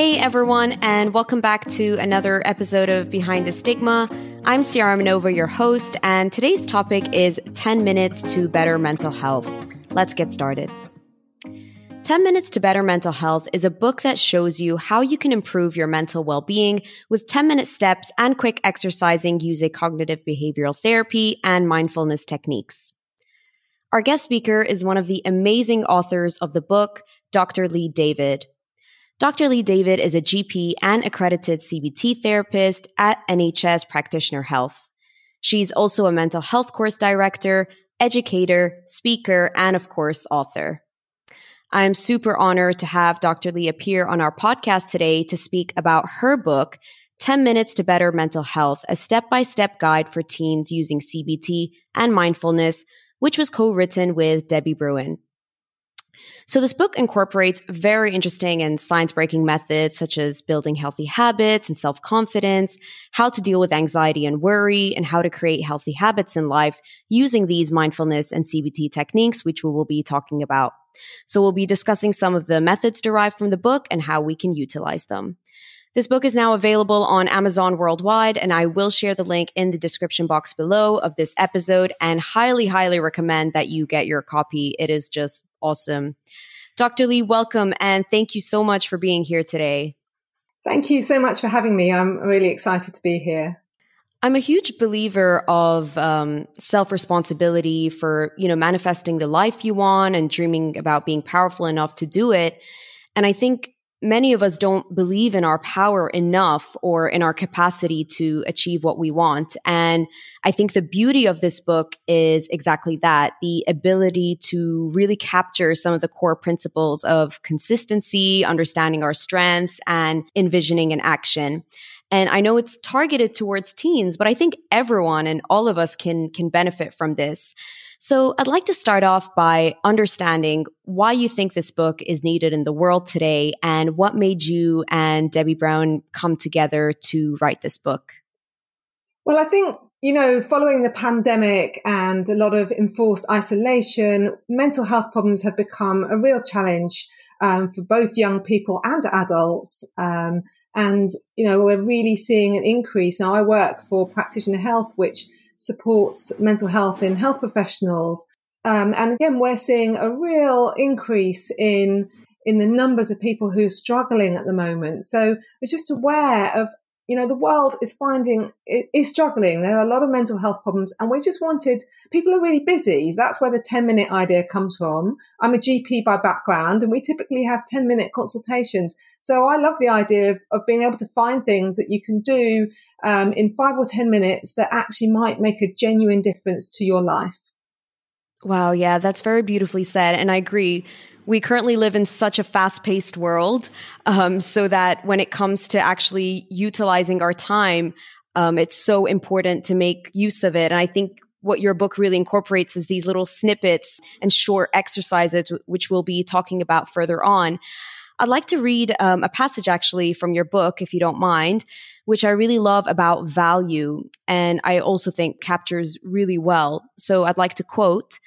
Hey everyone, and welcome back to another episode of Behind the Stigma. I'm Ciara Manova, your host, and today's topic is 10 minutes to better mental health. Let's get started. 10 Minutes to Better Mental Health is a book that shows you how you can improve your mental well being with 10 minute steps and quick exercising using cognitive behavioral therapy and mindfulness techniques. Our guest speaker is one of the amazing authors of the book, Dr. Lee David. Dr. Lee David is a GP and accredited CBT therapist at NHS Practitioner Health. She's also a mental health course director, educator, speaker, and of course, author. I'm super honored to have Dr. Lee appear on our podcast today to speak about her book, 10 Minutes to Better Mental Health, a step by step guide for teens using CBT and mindfulness, which was co written with Debbie Brewin. So this book incorporates very interesting and science breaking methods such as building healthy habits and self confidence, how to deal with anxiety and worry, and how to create healthy habits in life using these mindfulness and CBT techniques, which we will be talking about. So we'll be discussing some of the methods derived from the book and how we can utilize them. This book is now available on Amazon worldwide, and I will share the link in the description box below of this episode and highly, highly recommend that you get your copy. It is just awesome. Dr. Lee, welcome and thank you so much for being here today. Thank you so much for having me. I'm really excited to be here. I'm a huge believer of um, self responsibility for you know manifesting the life you want and dreaming about being powerful enough to do it. And I think many of us don't believe in our power enough or in our capacity to achieve what we want. And I think the beauty of this book is exactly that the ability to really capture some of the core principles of consistency, understanding our strengths, and envisioning an action. And I know it's targeted towards teens, but I think everyone and all of us can, can benefit from this. So I'd like to start off by understanding why you think this book is needed in the world today and what made you and Debbie Brewin come together to write this book. Well, I think, you know, following the pandemic and a lot of enforced isolation, mental health problems have become a real challenge um, for both young people and adults. Um, and, you know, we're really seeing an increase. Now, I work for Practitioner Health, which supports mental health in health professionals. Um, and again, we're seeing a real increase in in the numbers of people who are struggling at the moment. So we're just aware of you know, the world is finding, is struggling. There are a lot of mental health problems and we just wanted, people are really busy. That's where the 10 minute idea comes from. I'm a GP by background and we typically have 10 minute consultations. So I love the idea of, of being able to find things that you can do um, in five or 10 minutes that actually might make a genuine difference to your life. Wow, yeah, that's very beautifully said. And I agree we currently live in such a fast paced world, um, so that when it comes to actually utilizing our time, um, it's so important to make use of it. And I think what your book really incorporates is these little snippets and short exercises, which we'll be talking about further on. I'd like to read um, a passage actually from your book, if you don't mind, which I really love about value. And I also think captures really well. So I'd like to quote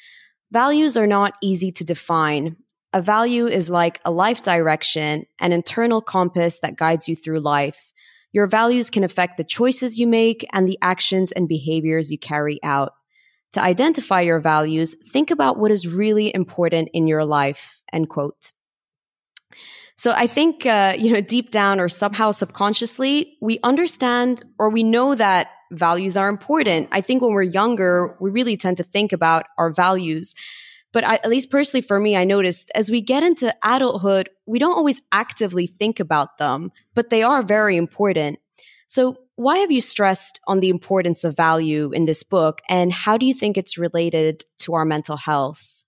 Values are not easy to define. A value is like a life direction, an internal compass that guides you through life. Your values can affect the choices you make and the actions and behaviors you carry out. To identify your values, think about what is really important in your life. End quote. So I think, uh, you know, deep down or somehow subconsciously, we understand or we know that values are important. I think when we're younger, we really tend to think about our values. But I, at least personally for me, I noticed as we get into adulthood, we don't always actively think about them, but they are very important. So, why have you stressed on the importance of value in this book, and how do you think it's related to our mental health?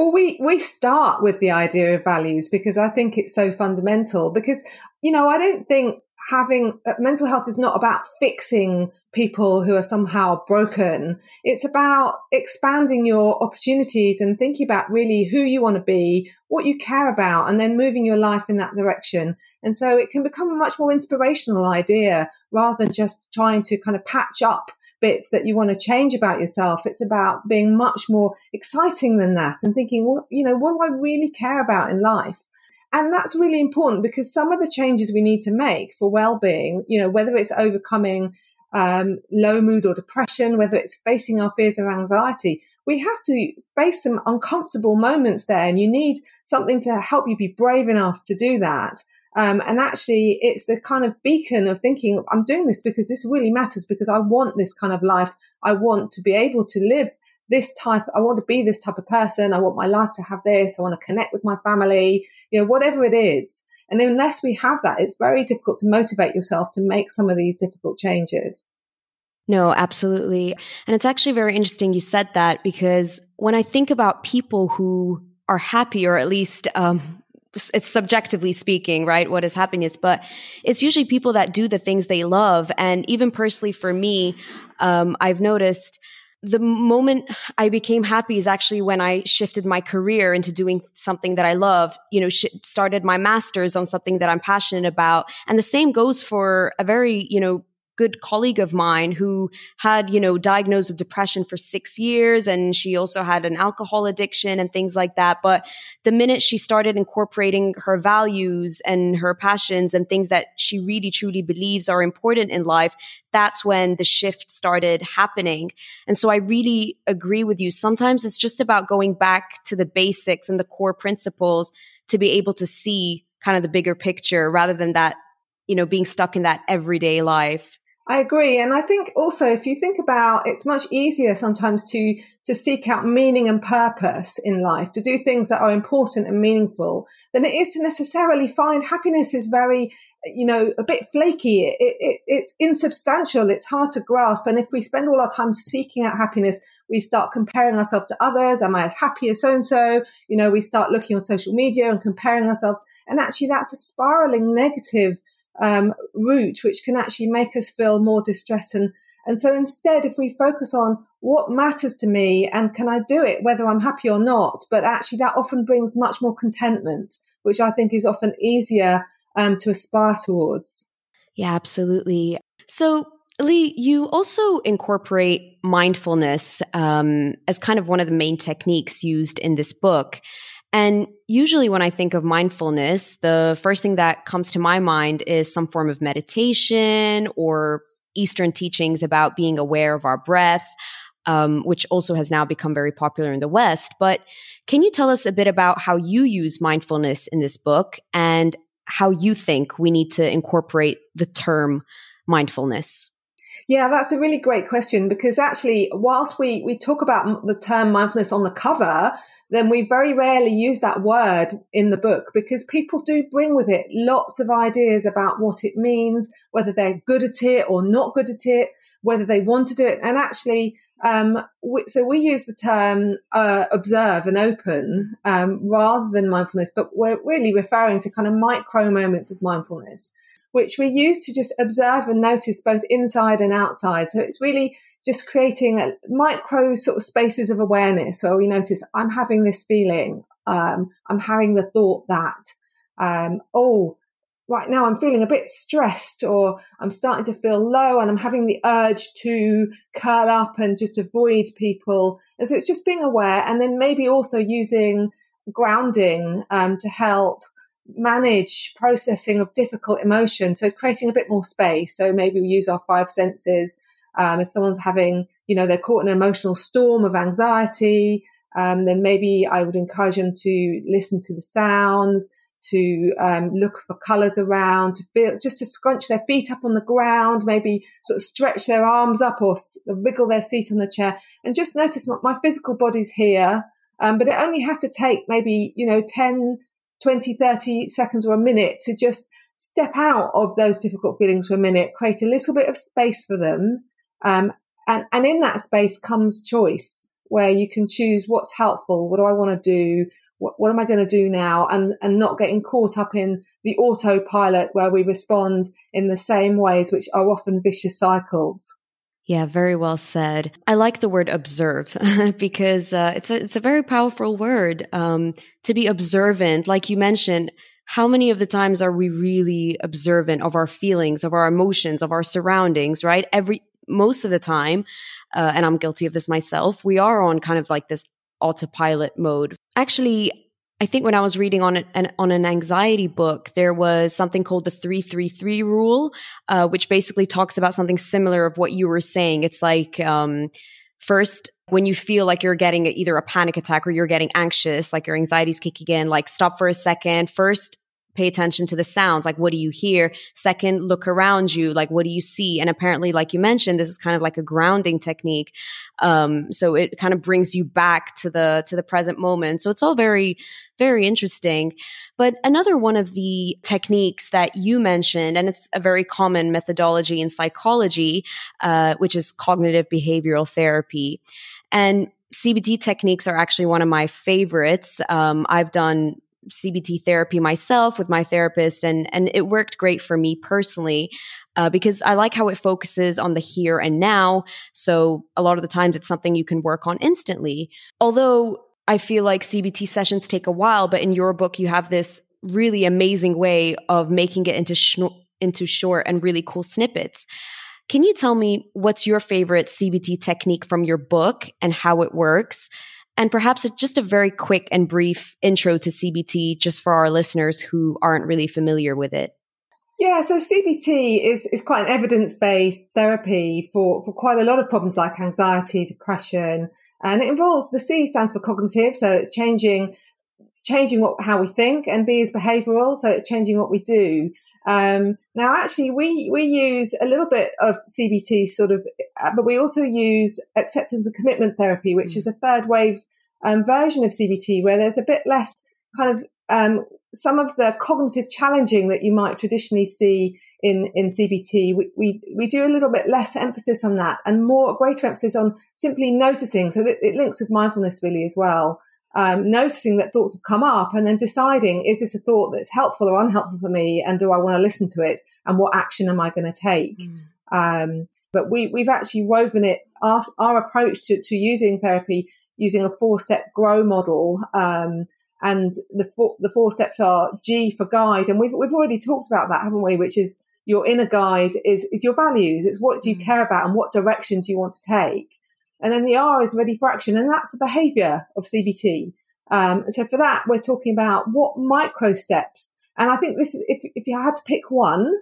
Well, we, we start with the idea of values because I think it's so fundamental. Because, you know, I don't think having uh, mental health is not about fixing people who are somehow broken. It's about expanding your opportunities and thinking about really who you want to be, what you care about, and then moving your life in that direction. And so it can become a much more inspirational idea rather than just trying to kind of patch up bits that you want to change about yourself. It's about being much more exciting than that and thinking, well, you know, what do I really care about in life? And that's really important because some of the changes we need to make for well-being, you know, whether it's overcoming um, low mood or depression, whether it's facing our fears or anxiety, we have to face some uncomfortable moments there and you need something to help you be brave enough to do that. Um, and actually, it's the kind of beacon of thinking, I'm doing this because this really matters because I want this kind of life. I want to be able to live this type, I want to be this type of person. I want my life to have this. I want to connect with my family, you know, whatever it is. And unless we have that, it's very difficult to motivate yourself to make some of these difficult changes. No, absolutely. And it's actually very interesting you said that because when I think about people who are happy, or at least um, it's subjectively speaking, right? What is happiness? But it's usually people that do the things they love. And even personally for me, um, I've noticed the moment I became happy is actually when I shifted my career into doing something that I love, you know, sh- started my master's on something that I'm passionate about. And the same goes for a very, you know, good colleague of mine who had, you know, diagnosed with depression for six years and she also had an alcohol addiction and things like that. But the minute she started incorporating her values and her passions and things that she really truly believes are important in life, that's when the shift started happening. And so I really agree with you. Sometimes it's just about going back to the basics and the core principles to be able to see kind of the bigger picture rather than that, you know, being stuck in that everyday life. I agree. And I think also if you think about it's much easier sometimes to to seek out meaning and purpose in life, to do things that are important and meaningful, than it is to necessarily find happiness is very, you know, a bit flaky. It, it, it's insubstantial. It's hard to grasp. And if we spend all our time seeking out happiness, we start comparing ourselves to others. Am I as happy as so and so? You know, we start looking on social media and comparing ourselves. And actually that's a spiraling negative um, route, which can actually make us feel more distressed. And, and so instead, if we focus on what matters to me and can I do it, whether I'm happy or not, but actually that often brings much more contentment, which I think is often easier um, to aspire towards. Yeah, absolutely. So, Lee, you also incorporate mindfulness um, as kind of one of the main techniques used in this book. And usually when I think of mindfulness, the first thing that comes to my mind is some form of meditation or Eastern teachings about being aware of our breath, um, which also has now become very popular in the West. But can you tell us a bit about how you use mindfulness in this book and how you think we need to incorporate the term mindfulness? Yeah, that's a really great question because actually, whilst we, we talk about the term mindfulness on the cover, then we very rarely use that word in the book because people do bring with it lots of ideas about what it means, whether they're good at it or not good at it, whether they want to do it. And actually, um, so we use the term uh, observe and open um, rather than mindfulness, but we're really referring to kind of micro moments of mindfulness, which we use to just observe and notice both inside and outside. So it's really just creating a micro sort of spaces of awareness where we notice I'm having this feeling, um, I'm having the thought that, um, oh, right now I'm feeling a bit stressed or I'm starting to feel low and I'm having the urge to curl up and just avoid people. And so it's just being aware and then maybe also using grounding um, to help manage processing of difficult emotion. So creating a bit more space. So maybe we use our five senses. Um, if someone's having, you know, they're caught in an emotional storm of anxiety, um, then maybe I would encourage them to listen to the sounds, to um, look for colors around, to feel just to scrunch their feet up on the ground, maybe sort of stretch their arms up or wriggle their seat on the chair, and just notice my physical body's here. Um, but it only has to take maybe you know 10, 20, 30 seconds or a minute to just step out of those difficult feelings for a minute, create a little bit of space for them, um, and and in that space comes choice where you can choose what's helpful. What do I want to do? what, what am I going to do now? And, and not getting caught up in the autopilot where we respond in the same ways, which are often vicious cycles. Yeah, very well said. I like the word observe because uh, it's a it's a very powerful word um, to be observant. Like you mentioned, how many of the times are we really observant of our feelings, of our emotions, of our surroundings? Right, every most of the time, uh, and I'm guilty of this myself. We are on kind of like this autopilot mode. Actually, I think when I was reading on an, on an anxiety book, there was something called the 333 rule, uh, which basically talks about something similar of what you were saying. It's like, um, first, when you feel like you're getting either a panic attack or you're getting anxious, like your anxiety's kicking in, like stop for a second. First, pay attention to the sounds like what do you hear? Second look around you like what do you see? And apparently like you mentioned this is kind of like a grounding technique. Um, so it kind of brings you back to the to the present moment. So it's all very very interesting. But another one of the techniques that you mentioned and it's a very common methodology in psychology uh, which is cognitive behavioral therapy. And CBT techniques are actually one of my favorites. Um, I've done CBT therapy myself with my therapist, and and it worked great for me personally. Uh, because I like how it focuses on the here and now. So a lot of the times it's something you can work on instantly. Although I feel like CBT sessions take a while, but in your book you have this really amazing way of making it into sh- into short and really cool snippets. Can you tell me what's your favorite CBT technique from your book and how it works? And perhaps just a very quick and brief intro to CBT just for our listeners who aren't really familiar with it. Yeah, so CBT is, is quite an evidence based therapy for, for quite a lot of problems like anxiety, depression, and it involves the C stands for cognitive, so it's changing changing what how we think, and B is behavioural, so it's changing what we do. Um, now, actually, we we use a little bit of CBT, sort of, uh, but we also use acceptance and commitment therapy, which is a third wave um, version of CBT, where there's a bit less kind of um, some of the cognitive challenging that you might traditionally see in in CBT. We, we we do a little bit less emphasis on that, and more greater emphasis on simply noticing. So it links with mindfulness really as well um, noticing that thoughts have come up and then deciding, is this a thought that's helpful or unhelpful for me? And do I want to listen to it? And what action am I going to take? Mm. Um, but we, we've actually woven it, our, our approach to, to using therapy using a four step grow model. Um, and the four, the four steps are G for guide. And we've, we've already talked about that, haven't we? Which is your inner guide is, is your values. It's what do you mm. care about and what direction do you want to take? And then the R is ready for action. And that's the behavior of CBT. Um, so for that, we're talking about what micro steps. And I think this if, if you had to pick one,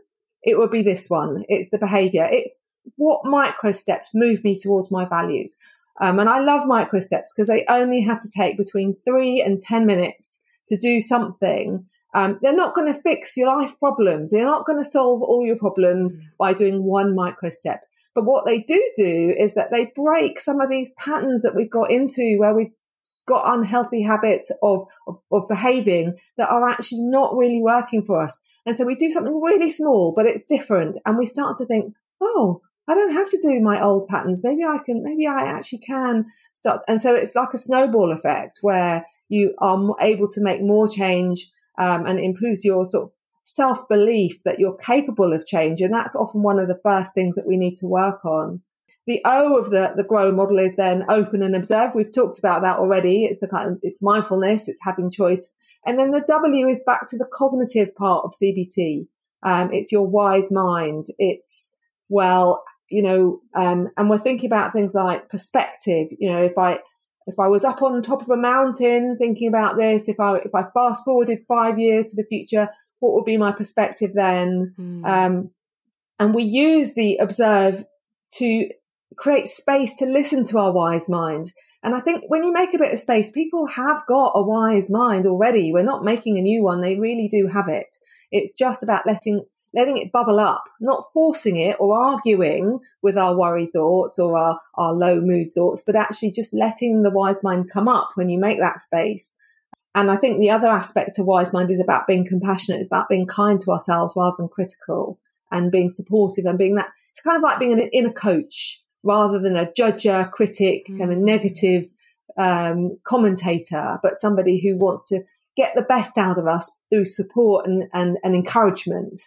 it would be this one. It's the behavior. It's what micro steps move me towards my values. Um, and I love micro steps because they only have to take between three and 10 minutes to do something. Um, they're not going to fix your life problems. They're not going to solve all your problems mm. by doing one micro step. But what they do do is that they break some of these patterns that we've got into where we've got unhealthy habits of, of, of behaving that are actually not really working for us. And so we do something really small, but it's different. And we start to think, oh, I don't have to do my old patterns. Maybe I can, maybe I actually can start. And so it's like a snowball effect where you are able to make more change um, and improves your sort of self belief that you're capable of change. And that's often one of the first things that we need to work on. The O of the, the grow model is then open and observe. We've talked about that already. It's the kind of, it's mindfulness, it's having choice. And then the W is back to the cognitive part of CBT. Um, it's your wise mind. It's, well, you know, um, and we're thinking about things like perspective. You know, if I, if I was up on top of a mountain thinking about this, if I, if I fast forwarded five years to the future, what would be my perspective then? Mm. Um, and we use the observe to create space to listen to our wise mind. And I think when you make a bit of space, people have got a wise mind already. We're not making a new one. They really do have it. It's just about letting, letting it bubble up, not forcing it or arguing with our worry thoughts or our, our low mood thoughts, but actually just letting the wise mind come up when you make that space and I think the other aspect of Wise Mind is about being compassionate. It's about being kind to ourselves rather than critical and being supportive and being that. It's kind of like being an inner coach rather than a judger, critic, mm. and a negative um, commentator, but somebody who wants to get the best out of us through support and, and, and encouragement.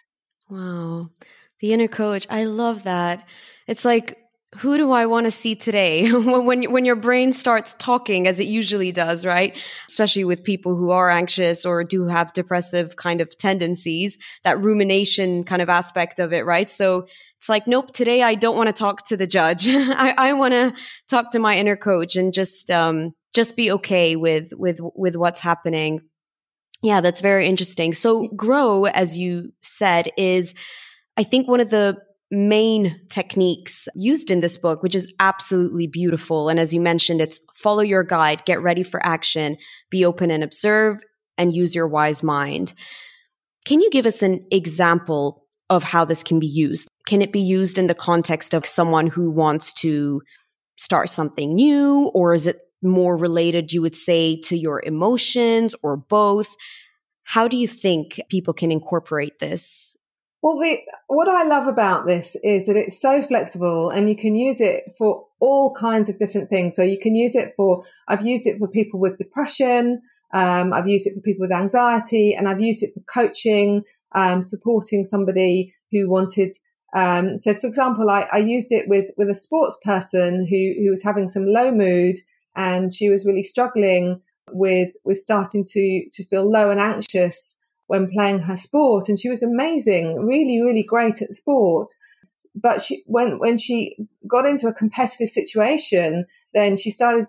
Wow. The inner coach. I love that. It's like who do I want to see today? when when your brain starts talking as it usually does, right? Especially with people who are anxious or do have depressive kind of tendencies, that rumination kind of aspect of it, right? So it's like, nope, today I don't want to talk to the judge. I, I want to talk to my inner coach and just um just be okay with with with what's happening. Yeah, that's very interesting. So, grow, as you said, is I think one of the main techniques used in this book, which is absolutely beautiful. And as you mentioned, it's follow your guide, get ready for action, be open and observe, and use your wise mind. Can you give us an example of how this can be used? Can it be used in the context of someone who wants to start something new, or is it more related, you would say, to your emotions or both? How do you think people can incorporate this well, the, what I love about this is that it's so flexible and you can use it for all kinds of different things. So you can use it for, I've used it for people with depression. Um, I've used it for people with anxiety and I've used it for coaching, um, supporting somebody who wanted, um, so for example, I, I used it with, with a sports person who, who was having some low mood and she was really struggling with, with starting to, to feel low and anxious when playing her sport and she was amazing, really, really great at sport. But she, when, when she got into a competitive situation, then she started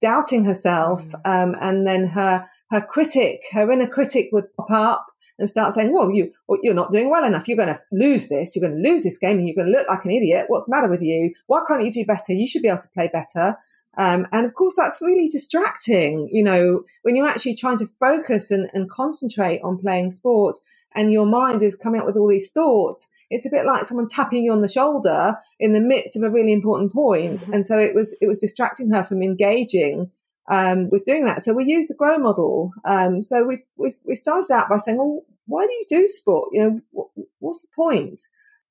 doubting herself. Mm. Um, and then her, her critic, her inner critic would pop up and start saying, well, you, well, you're not doing well enough. You're going to lose this. You're going to lose this game and you're going to look like an idiot. What's the matter with you? Why can't you do better? You should be able to play better. Um, and of course, that's really distracting, you know, when you're actually trying to focus and, and concentrate on playing sport and your mind is coming up with all these thoughts. It's a bit like someone tapping you on the shoulder in the midst of a really important point. Mm-hmm. And so it was, it was distracting her from engaging um, with doing that. So we use the grow model. Um, so we we started out by saying, well, why do you do sport? You know, what, what's the point?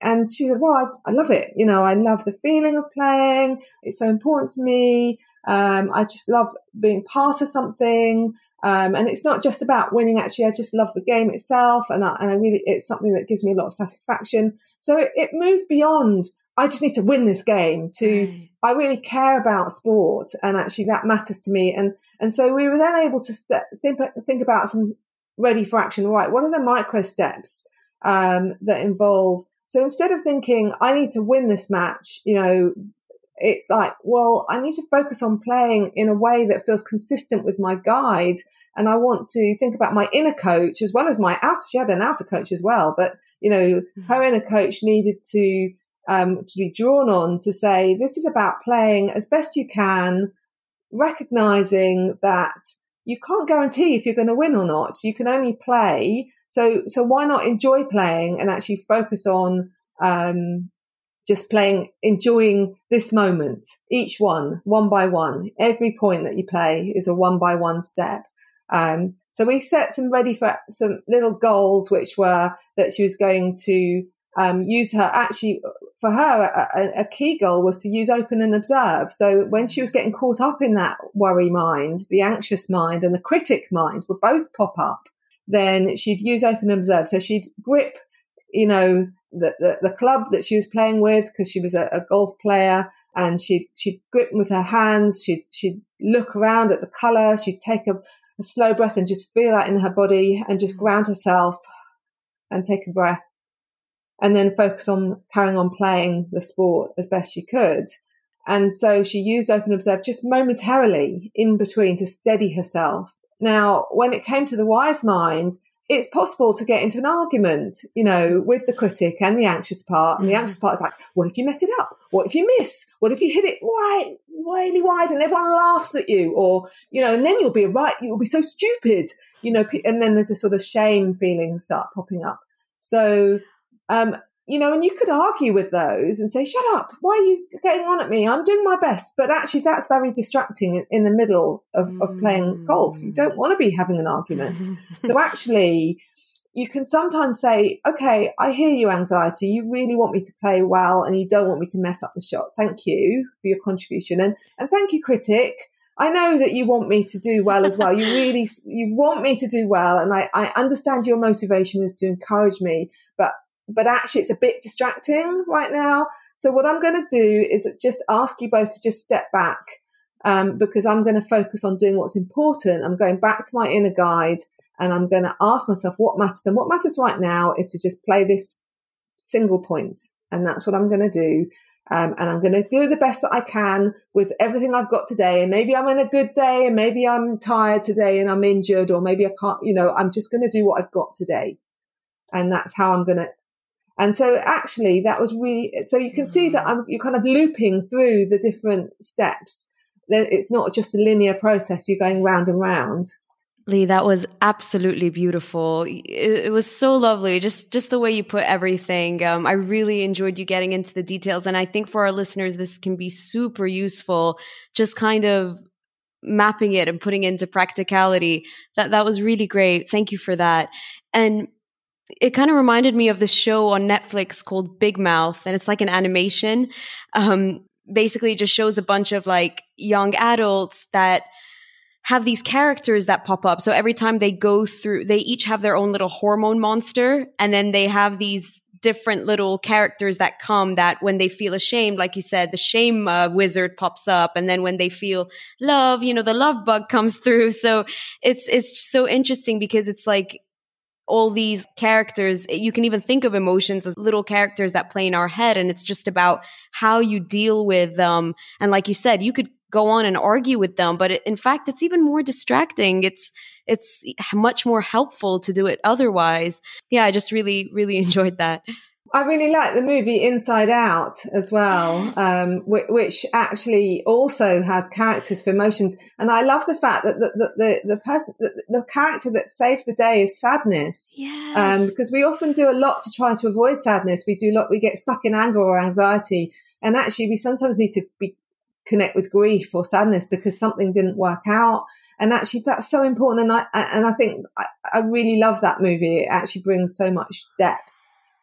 And she said, well, I, I, love it. You know, I love the feeling of playing. It's so important to me. Um, I just love being part of something. Um, and it's not just about winning. Actually, I just love the game itself. And I, and I really, it's something that gives me a lot of satisfaction. So it, it moved beyond, I just need to win this game to, mm. I really care about sport. And actually that matters to me. And, and so we were then able to st- think, think about some ready for action. Right. What are the micro steps, um, that involve so instead of thinking, I need to win this match, you know, it's like, well, I need to focus on playing in a way that feels consistent with my guide. And I want to think about my inner coach as well as my outer, she had an outer coach as well, but you know, mm-hmm. her inner coach needed to, um, to be drawn on to say, this is about playing as best you can, recognizing that you can't guarantee if you're going to win or not. You can only play so, so why not enjoy playing and actually focus on, um, just playing, enjoying this moment, each one, one by one. Every point that you play is a one by one step. Um, so we set some ready for some little goals, which were that she was going to um, use her actually for her a, a, key goal was to use open and observe so when she was getting caught up in that worry mind the anxious mind and the critic mind would both pop up then she'd use open observe. So she'd grip, you know, the, the, the club that she was playing with because she was a, a, golf player and she'd, she'd grip with her hands. She'd, she'd look around at the color. She'd take a, a slow breath and just feel that in her body and just ground herself and take a breath and then focus on carrying on playing the sport as best she could. And so she used open observe just momentarily in between to steady herself now, when it came to the wise mind, it's possible to get into an argument, you know, with the critic and the anxious part. And the mm-hmm. anxious part is like, what if you mess it up? What if you miss? What if you hit it wide, really wide and everyone laughs at you? Or, you know, and then you'll be right, you'll be so stupid, you know, and then there's a sort of shame feeling start popping up. So, um, you know, and you could argue with those and say, shut up. Why are you getting on at me? I'm doing my best. But actually, that's very distracting in the middle of, mm. of playing golf. You don't want to be having an argument. so actually, you can sometimes say, okay, I hear you, anxiety. You really want me to play well and you don't want me to mess up the shot. Thank you for your contribution. And, and thank you, critic. I know that you want me to do well as well. You really, you want me to do well. And I, I understand your motivation is to encourage me, but but actually it's a bit distracting right now. So what I'm going to do is just ask you both to just step back um, because I'm going to focus on doing what's important. I'm going back to my inner guide and I'm going to ask myself what matters. And what matters right now is to just play this single point. And that's what I'm going to do. Um, and I'm going to do the best that I can with everything I've got today. And maybe I'm in a good day and maybe I'm tired today and I'm injured or maybe I can't, you know, I'm just going to do what I've got today. And that's how I'm going to. And so actually that was really, so you can see that I'm, you're kind of looping through the different steps. It's not just a linear process. You're going round and round. Lee, that was absolutely beautiful. It, it, was so lovely, just just the way you put everything. Um, I really enjoyed you getting into the details, and I think for our listeners, this can be super useful. Just kind of mapping it and putting it into practicality. That that was really great. Thank you for that. And it kind of reminded me of this show on Netflix called Big Mouth, and it's like an animation. Um, basically, it just shows a bunch of like young adults that have these characters that pop up. So every time they go through, they each have their own little hormone monster, and then they have these different little characters that come that when they feel ashamed, like you said, the shame uh, wizard pops up, and then when they feel love, you know, the love bug comes through. So it's it's so interesting because it's like all these characters you can even think of emotions as little characters that play in our head and it's just about how you deal with them. And like you said you could go on and argue with them but in fact it's even more distracting. It's it's much more helpful to do it otherwise. Yeah i just really really enjoyed that I really like the movie Inside Out as well, yes. um, which, which, actually also has characters for emotions. And I love the fact that the, the, the, the person, the, the, character that saves the day is sadness. Yes. Um, because we often do a lot to try to avoid sadness. We do a lot, we get stuck in anger or anxiety. And actually we sometimes need to be connect with grief or sadness because something didn't work out. And actually, that's so important. And I, and I think I, I really love that movie. It actually brings so much depth.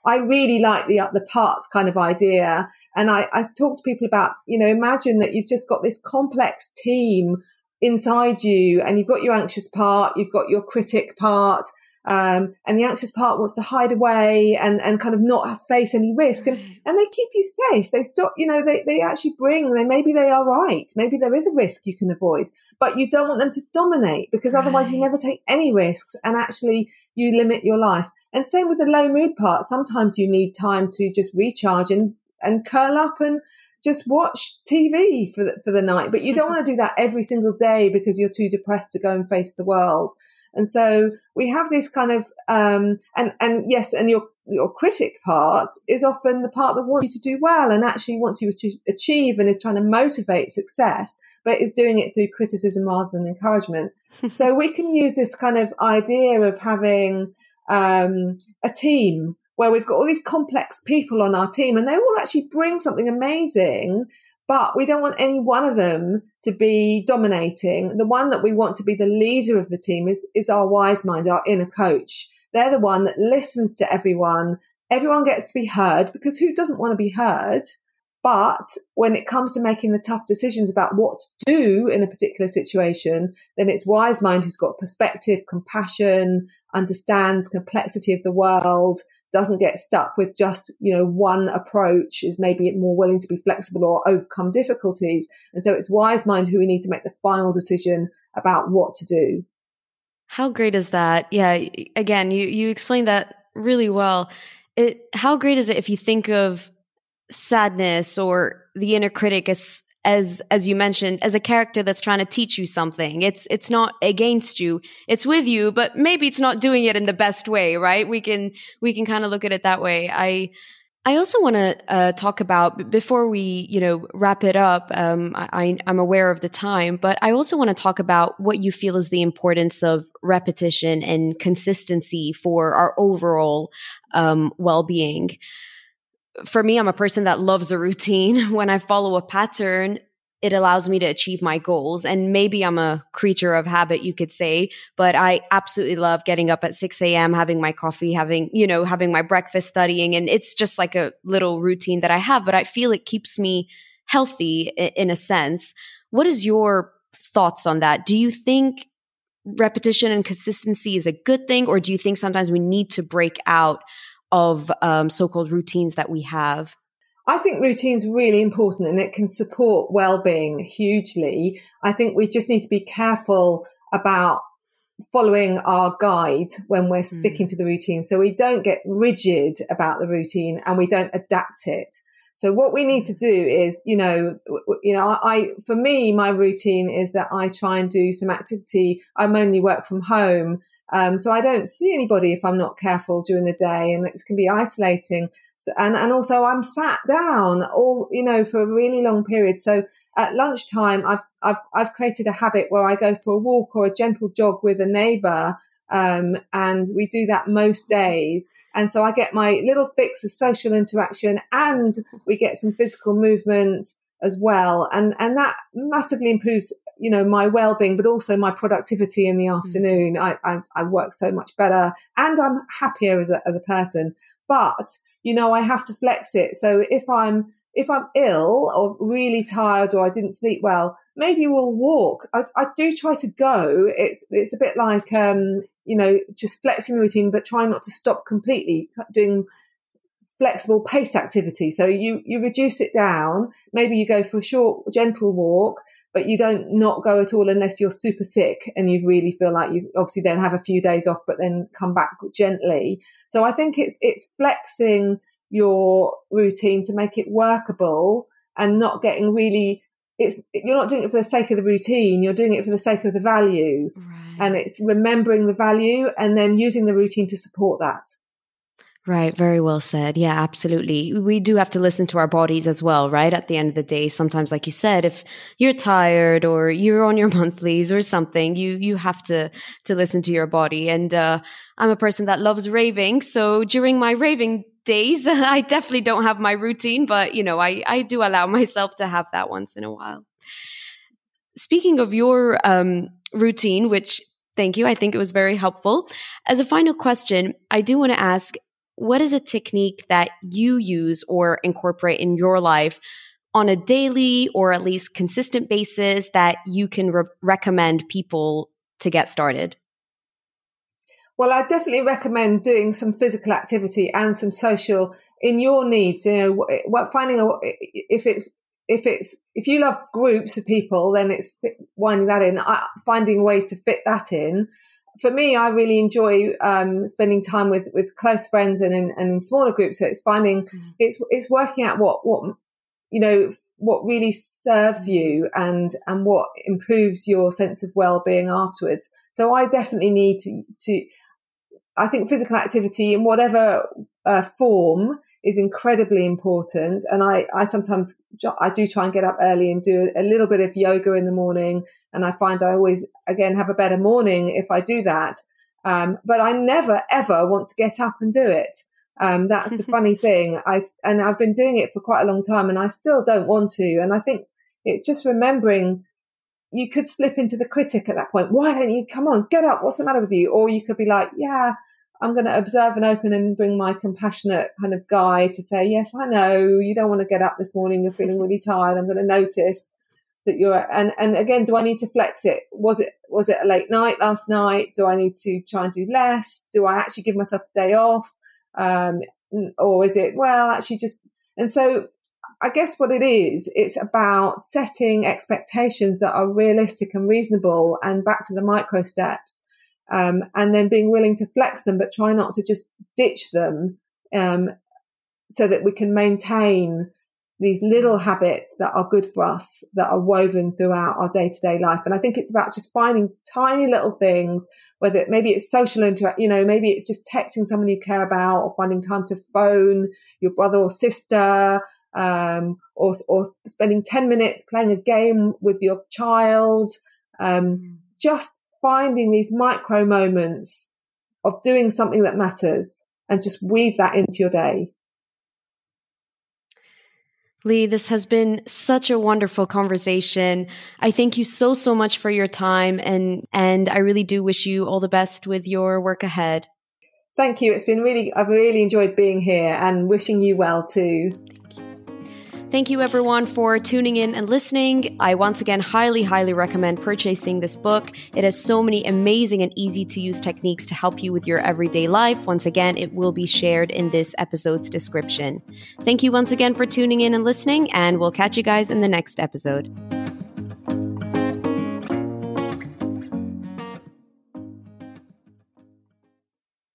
I really like the the parts kind of idea. And I, I talk to people about, you know, imagine that you've just got this complex team inside you and you've got your anxious part, you've got your critic part, um, and the anxious part wants to hide away and, and kind of not face any risk. And, and they keep you safe. They stop, you know, they, they actually bring, they, maybe they are right. Maybe there is a risk you can avoid, but you don't want them to dominate because otherwise right. you never take any risks and actually you limit your life. And same with the low mood part. Sometimes you need time to just recharge and, and curl up and just watch TV for the, for the night. But you don't want to do that every single day because you're too depressed to go and face the world. And so we have this kind of, um, and, and yes, and your, your critic part is often the part that wants you to do well and actually wants you to achieve and is trying to motivate success, but is doing it through criticism rather than encouragement. so we can use this kind of idea of having, um, a team where we've got all these complex people on our team and they all actually bring something amazing but we don't want any one of them to be dominating. The one that we want to be the leader of the team is, is our wise mind, our inner coach. They're the one that listens to everyone. Everyone gets to be heard because who doesn't want to be heard? But when it comes to making the tough decisions about what to do in a particular situation, then it's wise mind who's got perspective, compassion, understands complexity of the world, doesn't get stuck with just, you know, one approach is maybe more willing to be flexible or overcome difficulties. And so it's wise mind who we need to make the final decision about what to do. How great is that? Yeah. Again, you, you explained that really well. It, how great is it if you think of sadness or the inner critic as as as you mentioned as a character that's trying to teach you something. It's it's not against you. It's with you but maybe it's not doing it in the best way right? We can we can kind of look at it that way. I I also want to uh, talk about before we, you know, wrap it up. Um, I, I'm aware of the time, but I also want to talk about what you feel is the importance of repetition and consistency for our overall um, well-being for me, I'm a person that loves a routine. When I follow a pattern, it allows me to achieve my goals. And maybe I'm a creature of habit, you could say, but I absolutely love getting up at 6 a.m., having my coffee, having, you know, having my breakfast, studying. And it's just like a little routine that I have, but I feel it keeps me healthy in a sense. What is your thoughts on that? Do you think repetition and consistency is a good thing, or do you think sometimes we need to break out of um, so-called routines that we have? I think routine's really important and it can support well-being hugely. I think we just need to be careful about following our guide when we're hmm. sticking mm. to the routine. So we don't get rigid about the routine and we don't adapt it. So what we need to do is, you know, you know, I, for me, my routine is that I try and do some activity. I'm mainly work from home. Um, so I don't see anybody if I'm not careful during the day and it can be isolating. So, and, and also I'm sat down all, you know, for a really long period. So at lunchtime, I've, I've, I've created a habit where I go for a walk or a gentle jog with a neighbor. Um, and we do that most days. And so I get my little fix of social interaction and we get some physical movement as well. And, and that massively improves, you know, my well-being, but also my productivity in the mm. afternoon. I, I, I work so much better and I'm happier as a, as a person. But, you know, I have to flex it. So if I'm, if I'm ill or really tired or I didn't sleep well, maybe we'll walk. I, I do try to go. It's it's a bit like um, you know just flexing the routine, but trying not to stop completely. Doing flexible pace activity. So you you reduce it down. Maybe you go for a short, gentle walk, but you don't not go at all unless you're super sick and you really feel like you obviously then have a few days off, but then come back gently. So I think it's it's flexing your routine to make it workable and not getting really it's you're not doing it for the sake of the routine you're doing it for the sake of the value right. and it's remembering the value and then using the routine to support that Right, very well said. Yeah, absolutely. We do have to listen to our bodies as well, right? At the end of the day, sometimes like you said, if you're tired or you're on your monthlies or something, you you have to to listen to your body. And uh I'm a person that loves raving, so during my raving days. I definitely don't have my routine, but you know, I, I do allow myself to have that once in a while. Speaking of your um, routine, which thank you, I think it was very helpful. As a final question, I do want to ask what is a technique that you use or incorporate in your life on a daily or at least consistent basis that you can re- recommend people to get started? Well, I definitely recommend doing some physical activity and some social in your needs. You know, finding a, if it's if it's if you love groups of people, then it's winding that in, finding ways to fit that in. For me, I really enjoy um, spending time with with close friends and in, and in smaller groups. So it's finding mm. it's it's working out what what you know what really serves mm. you and and what improves your sense of well being afterwards. So I definitely need to to I think physical activity in whatever uh, form is incredibly important. And I, I sometimes, I do try and get up early and do a little bit of yoga in the morning. And I find I always, again, have a better morning if I do that. Um, but I never ever want to get up and do it. Um, that's the funny thing. I, and I've been doing it for quite a long time and I still don't want to. And I think it's just remembering you could slip into the critic at that point. Why don't you come on, get up? What's the matter with you? Or you could be like, yeah, I'm going to observe and open and bring my compassionate kind of guy to say, yes, I know you don't want to get up this morning. You're feeling really tired. I'm going to notice that you're, and, and again, do I need to flex it? Was it, was it a late night last night? Do I need to try and do less? Do I actually give myself a day off? Um, or is it, well, actually just, and so I guess what it is, it's about setting expectations that are realistic and reasonable and back to the micro steps. Um, and then being willing to flex them, but try not to just ditch them, um, so that we can maintain these little habits that are good for us, that are woven throughout our day to day life. And I think it's about just finding tiny little things, whether it, maybe it's social interact, you know, maybe it's just texting someone you care about or finding time to phone your brother or sister, um, or, or spending 10 minutes playing a game with your child. Um, just finding these micro moments of doing something that matters and just weave that into your day. Lee, this has been such a wonderful conversation. I thank you so, so much for your time and, and I really do wish you all the best with your work ahead. Thank you. It's been really, I've really enjoyed being here and wishing you well too. Thank you, everyone, for tuning in and listening. I once again highly, highly recommend purchasing this book. It has so many amazing and easy to use techniques to help you with your everyday life. Once again, it will be shared in this episode's description. Thank you once again for tuning in and listening, and we'll catch you guys in the next episode.